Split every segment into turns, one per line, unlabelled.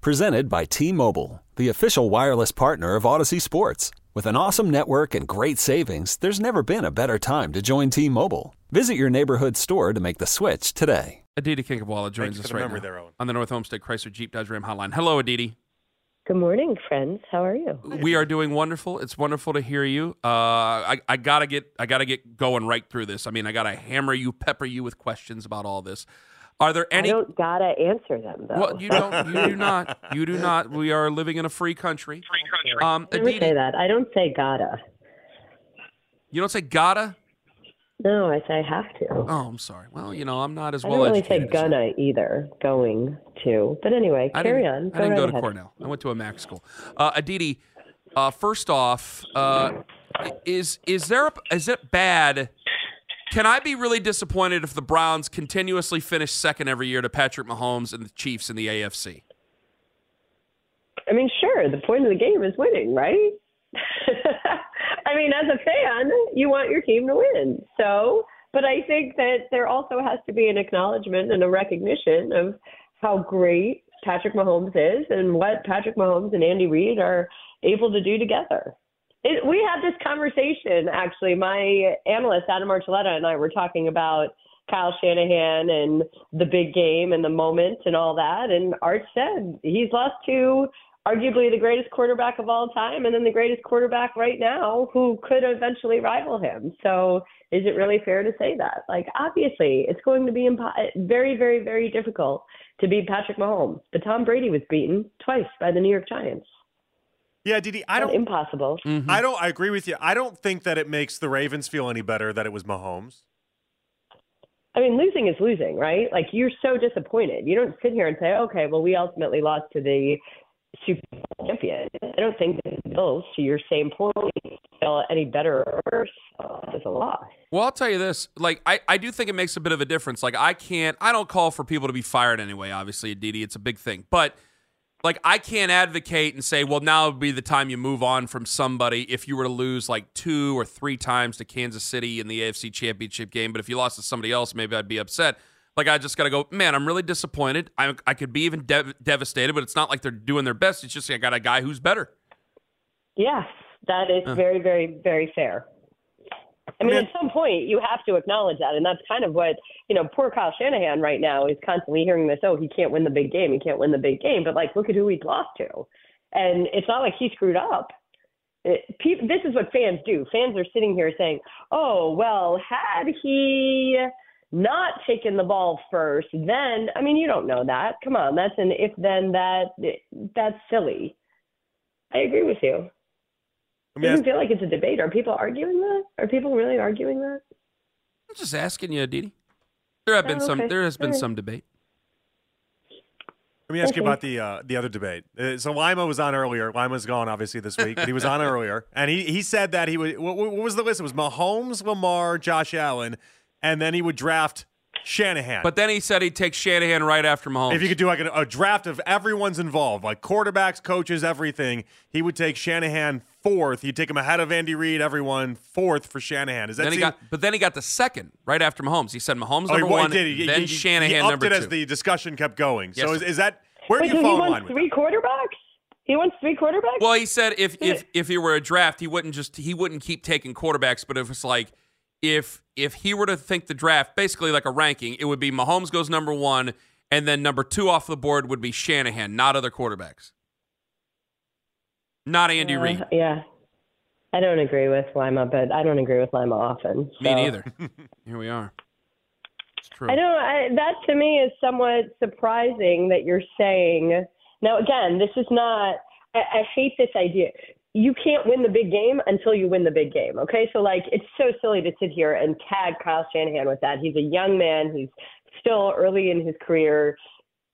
Presented by T Mobile, the official wireless partner of Audacy Sports. With an awesome network and great savings, there's never been a better time to join T Mobile. Visit your neighborhood store to make the switch today.
Aditi Kinkhabwala joins
you
us right now
there,
on the North Olmsted Chrysler Jeep Dodge Ram hotline. Hello, Aditi.
Good morning, friends. How are you?
We are doing wonderful. It's wonderful to hear you. Uh, I, I gotta get I gotta get going right through this. I mean, I gotta hammer you, pepper you with questions about all this. Are there any?
I don't gotta answer them though.
Well, you don't. You do not. You do not. We are living in a free country. Free country. Um,
I never
Aditi,
say that. I don't say gotta.
you don't say gotta.
No, I say have to.
Oh, I'm sorry. Well, you know, I'm not as
I
well I
don't really say
educated. as
gonna either. Going to, but anyway,
I
carry
didn't,
on.
I didn't
right
go to
ahead.
Cornell. I went to a Mac school. Uh, Aditi, uh, first off, uh, is is there a, is it bad? Can I be really disappointed if the Browns continuously finish second every year to Patrick Mahomes and the Chiefs in the AFC?
I mean, sure. The point of the game is winning, right? I mean, as a fan, you want your team to win. So, but I think that there also has to be an acknowledgement and a recognition of how great Patrick Mahomes is and what Patrick Mahomes and Andy Reid are able to do together. It, we had this conversation actually. My analyst Adam Archuleta and I were talking about Kyle Shanahan and the big game and the moment and all that. And Art said he's lost to arguably the greatest quarterback of all time and then the greatest quarterback right now who could eventually rival him. So is it really fair to say that? Like, obviously, it's going to be impo- very, very, very difficult to beat Patrick Mahomes. But Tom Brady was beaten twice by the New York Giants.
Yeah, Didi, I don't.
impossible. Mm-hmm.
I don't. I agree with you. I don't think that it makes the Ravens feel any better that it was Mahomes.
I mean, losing is losing, right? Like you're so disappointed. You don't sit here and say, okay, well, we ultimately lost to the Super Bowl champion. I don't think the Bills, to your same point, feel any better or worse as a loss.
Well, I'll tell you this. Like, I, I do think it makes a bit of a difference. Like, I can't, I don't call for people to be fired anyway, obviously, Aditi. It's a big thing. But, like, I can't advocate and say, well, now would be the time you move on from somebody if you were to lose like two or three times to Kansas City in the AFC championship game. But if you lost to somebody else, maybe I'd be upset. Like, I just got to go, man, I'm really disappointed. I, I could be even dev- devastated, but it's not like they're doing their best. It's just I got a guy who's better.
Yes, that is very, very, very fair. I mean, at some point, you have to acknowledge that. And that's kind of what, you know, poor Kyle Shanahan right now is constantly hearing this oh, he can't win the big game. He can't win the big game. But, like, look at who he's lost to. And it's not like he screwed up. It, pe- this is what fans do. Fans are sitting here saying, oh, well, had he not taken the ball first, then, I mean, you don't know that. Come on, that's an if then that, that's silly. I agree with you.
I
It
mean,
doesn't feel like it's a debate. Are people arguing that? Are people really arguing that?
I'm just asking you, Aditi. There have been
Oh,
some. There has been
All right.
some debate.
Let me ask you about the uh, the other debate. Uh, so Lima was on earlier. Lima's gone obviously this week, but he was on earlier, and he he said that he would. What, what was the list? It was Mahomes, Lamar, Josh Allen, and then he would draft Shanahan.
But then he said he'd take Shanahan right after Mahomes.
if you could do like a, a draft of everyone's involved, like quarterbacks, coaches, everything, he would take Shanahan fourth. He'd take him ahead of Andy Reid, everyone fourth for Shanahan. Is that
then he
seem-
got, but then he got the second right after Mahomes. He said Mahomes
Oh, he,
number
well, he
one,
did. He-
then
he-
Shanahan
he upped
number
it
two.
as the discussion kept going.
Yes,
so is, is that where
Wait,
do you fall in line
wants
with
three
that?
quarterbacks? He wants three quarterbacks?
well, he said if if if he were a draft, he wouldn't just he wouldn't keep taking quarterbacks. But if it's like if if he were to think the draft basically like a ranking, it would be Mahomes goes number one, and then number two off the board would be Shanahan, not other quarterbacks, not Andy
Uh,
Reid.
Yeah. I don't agree with Lima, but I don't agree with Lima often.
Me neither. Here we are. It's true.
I don't. I, that to me is somewhat surprising that you're saying. Now, again, this is not. I, I hate this idea. You can't win the big game until you win the big game. Okay, so like it's so silly to sit here and tag Kyle Shanahan with that. He's a young man. He's still early in his career.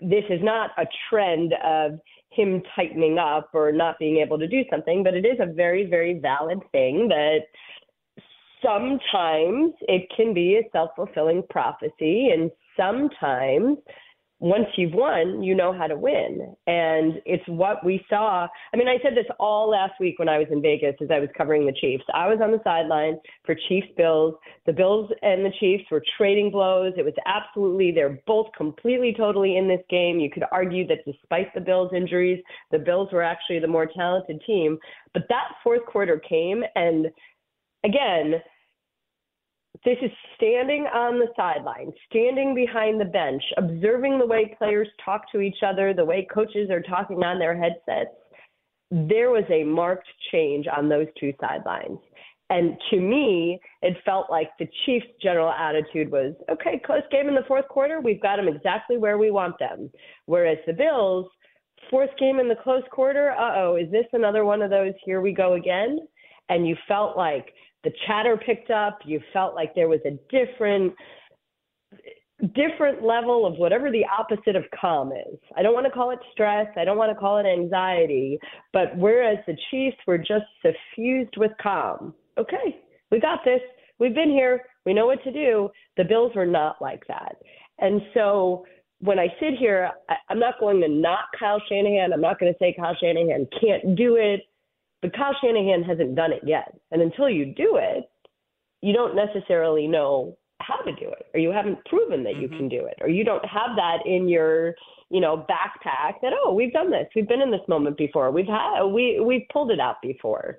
this is not a trend of him tightening up or not being able to do something, but it is a very, very valid thing that sometimes it can be a self fulfilling prophecy, and sometimes once you've won, you know how to win. And it's what we saw. I mean, I said this all last week when I was in Vegas as I was covering the Chiefs. I was on the sideline for Chiefs Bills. The Bills and the Chiefs were trading blows. It was absolutely, they're both completely, totally in this game. You could argue that despite the Bills' injuries, the Bills were actually the more talented team. But that fourth quarter came, and again, this is standing on the sideline, standing behind the bench, observing the way players talk to each other, the way coaches are talking on their headsets. There was a marked change on those two sidelines. And to me, it felt like the Chiefs' general attitude was okay, close game in the fourth quarter. We've got them exactly where we want them. Whereas the Bills, fourth game in the close quarter, uh oh, is this another one of those here we go again? And you felt like the chatter picked up. You felt like there was a different different level of whatever the opposite of calm is. I don't want to call it stress. I don't want to call it anxiety. But whereas the Chiefs were just suffused with calm, okay, we got this. We've been here. We know what to do. The Bills were not like that. And so when I sit here, I, I'm not going to knock Kyle Shanahan. I'm not going to say Kyle Shanahan can't do it. But Kyle Shanahan hasn't done it yet. And until you do it, you don't necessarily know how to do it, or you haven't proven that you mm-hmm. can do it, or you don't have that in your, you know, backpack that oh, we've done this, we've been in this moment before, we've had we we've pulled it out before.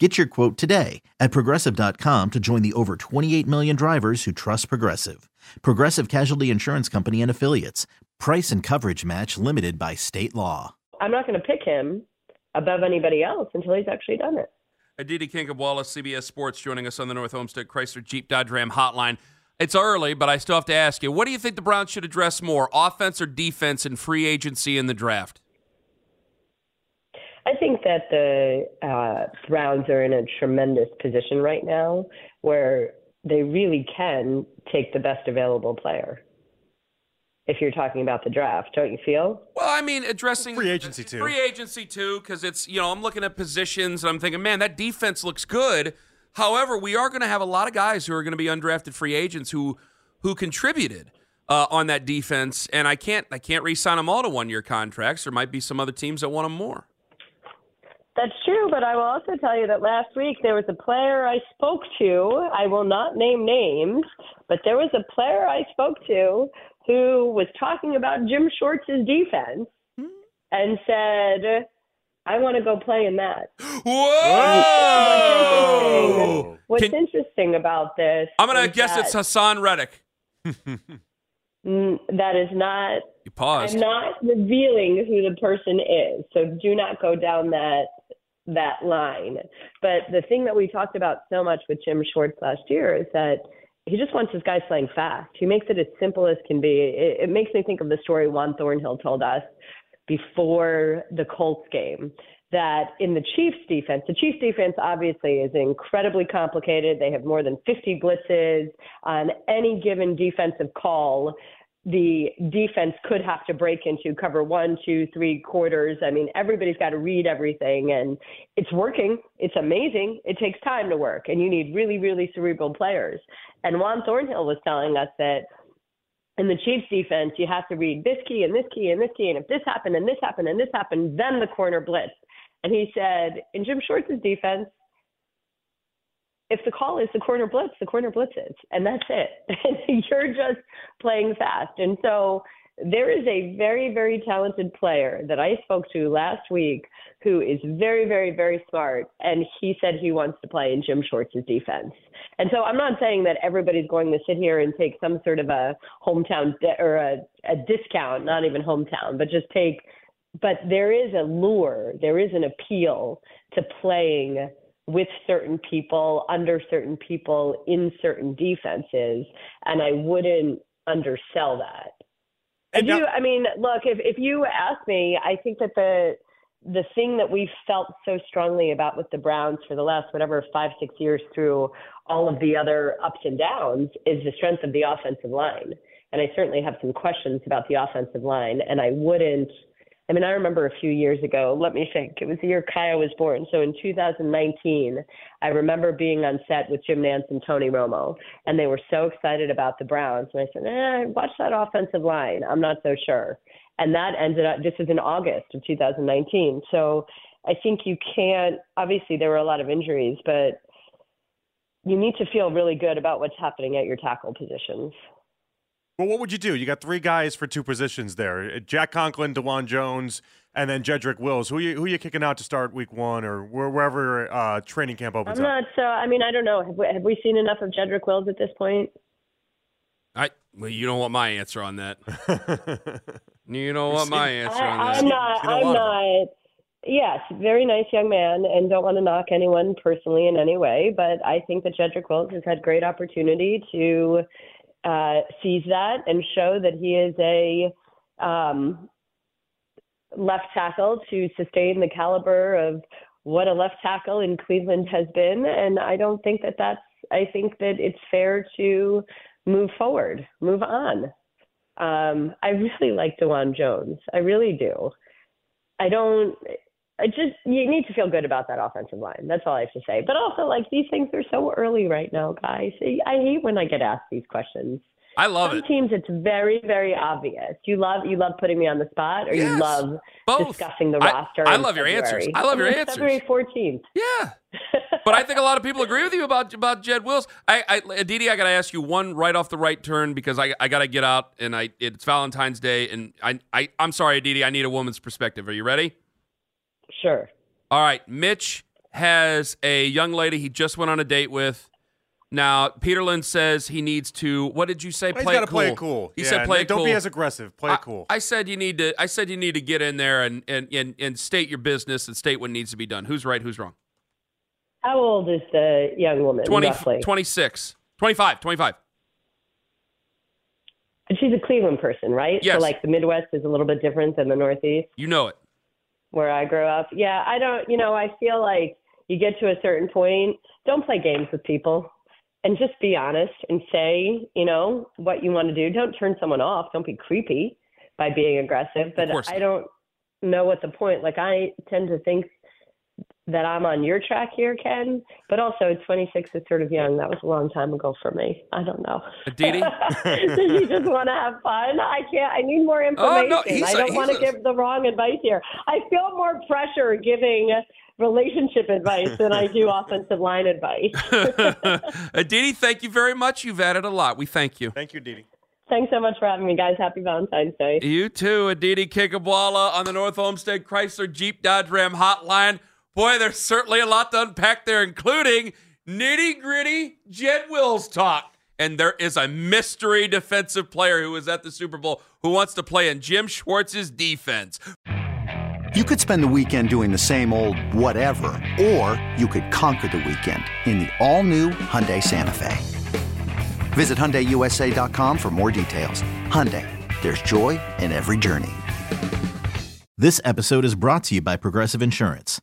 Get your quote today at progressive.com to join the over 28 million drivers who trust Progressive. Progressive Casualty Insurance Company and Affiliates. Price and coverage match limited by state law.
I'm not going to pick him above anybody else until he's actually done it.
Aditi Kinkhabwala, CBS Sports, joining us on the North Olmsted Chrysler Jeep Dodge Ram hotline. It's early, but I still have to ask you what do you think the Browns should address more, offense or defense in free agency in the draft?
I think that the uh, Browns are in a tremendous position right now where they really can take the best available player. If you're talking about the draft, don't you feel?
Well, I mean, addressing
free agency too.
Free agency too, because it's you know I'm looking at positions and I'm thinking, man, that defense looks good. However, we are going to have a lot of guys who are going to be undrafted free agents who who contributed uh, on that defense, and I can't I can't re-sign them all to one year contracts. There might be some other teams that want them more.
That's true, but I will also tell you that last week there was a player I spoke to. I will not name names, but there was a player I spoke to who was talking about Jim Schwartz's defense hmm. and said, I want to go play in that.
Whoa!
What's interesting, what's interesting about this?
I'm going to guess it's Haason Reddick.
Mm, that is not.
You paused.
I'm not revealing who the person is, so do not go down that that line. But the thing that we talked about so much with Jim Schwartz last year is that he just wants his guys playing fast. He makes it as simple as can be. It, it makes me think of the story Juan Thornhill told us before the Colts game that in the Chiefs defense, the Chiefs defense obviously is incredibly complicated. They have more than 50 blitzes on any given defensive call. The defense could have to break into cover one, two, three quarters. I mean, everybody's got to read everything, and it's working. It's amazing. It takes time to work, and you need really, really cerebral players. And Juan Thornhill was telling us that in the Chiefs defense, you have to read this key and this key and this key, and if this happened and this happened and this happened, then the corner blitz. And he said, in Jim Schwartz's defense, if the call is the corner blitz, the corner blitzes, and that's it. And you're just playing fast. And so there is a very, very talented player that I spoke to last week who is very, very, very smart. And he said he wants to play in Jim Schwartz's defense. And so I'm not saying that everybody's going to sit here and take some sort of a hometown de- or a, a discount, not even hometown, but just take. But there is a lure, there is an appeal to playing with certain people, under certain people, in certain defenses, and I wouldn't undersell that. I do. I mean, look, if if you ask me, I think that the the thing that we've felt so strongly about with the Browns for the last whatever five six years through all of the other ups and downs is the strength of the offensive line. And I certainly have some questions about the offensive line, and I wouldn't I mean, I remember a few years ago, let me think, it was the year Kaya was born. So in 2019, I remember being on set with Jim Nantz and Tony Romo, and they were so excited about the Browns. And I said, eh, watch that offensive line. I'm not so sure. And that ended up, this was in August of 2019. So I think you can't, obviously, there were a lot of injuries, but you need to feel really good about what's happening at your tackle positions.
Well, what would you do? You got three guys for two positions there: Jack Conklin, Dawand Jones, and then Jedrick Wills. Who are you who are you kicking out to start Week One or wherever uh, training camp opens
I'm
up?
not so. I mean, I don't know. Have we, have we seen enough of Jedrick Wills at this point?
I well, you don't want my answer on that. you don't want my answer on
I,
that.
I'm not. I'm not. Yes, very nice young man, and don't want to knock anyone personally in any way, but I think that Jedrick Wills has had great opportunity to uh, sees that and show that he is a um, left tackle to sustain the caliber of what a left tackle in Cleveland has been. And I don't think that that's, I think that it's fair to move forward, move on. Um, I really like Dawand Jones. I really do. I don't, I just you need to feel good about that offensive line. That's all I have to say. But also, like these things are so early right now, guys. I hate when I get asked these questions.
I love
Some
it.
teams, it's very, very obvious. You love you love putting me on the spot, or you love
both.
discussing the
I-
roster.
I love your answers. I love your
mean,
answers.
February fourteenth.
Yeah. but I think a lot of people agree with you about about Jed Wills. I, I Aditi, I got to ask you one right off the right turn because I, I got to get out and I it's Valentine's Day and I, I I'm sorry, Aditi, I need a woman's perspective. Are you ready?
Sure.
All right, Mitch has a young lady he just went on a date with. Now, Peterlin says he needs to. What did you say?
He's
play
got to
it cool.
play it cool.
He
Yeah,
said play it
Don't
cool.
be as aggressive. Play
I,
it cool.
I said you need to. I said you need to get in there and and, and and state your business and state what needs to be done. Who's right? Who's wrong?
How old is the young woman?
20,
roughly?
26, 25, 25.
And she's a Cleveland person, right?
Yes.
So like the Midwest is a little bit different than the Northeast.
You know it.
Where I grew up. Yeah, I don't, you know, I feel like you get to a certain point, don't play games with people and just be honest and say, you know, what you want to do. Don't turn someone off. Don't be creepy by being aggressive. But I don't know what the point. Like I tend to think that I'm on your track here, Ken. But also, 26 is sort of young. That was a long time ago for me. I don't know.
Uh, Aditi?
Does he just want to have fun? I can't. I need more
Oh,
information.
no, he's
I
a-
don't want to
a-
give the wrong advice here. I feel more pressure giving relationship advice than I do offensive line advice.
Uh, Aditi, thank you very much. You've added a lot. We thank you.
Thank you, Didi.
Thanks so much for having me, guys. Happy Valentine's Day.
You too, Aditi Kinkhabwala on the North Olmsted Chrysler Jeep Dodge Ram hotline. Boy, there's certainly a lot to unpack there, including nitty gritty Jed Wills talk. And there is a mystery defensive player who is at the Super Bowl who wants to play in Jim Schwartz's defense.
You could spend the weekend doing the same old whatever, or you could conquer the weekend in the all-new Hyundai Santa Fe. Visit HyundaiUSA.com for more details. Hyundai, there's joy in every journey.
This episode is brought to you by Progressive Insurance.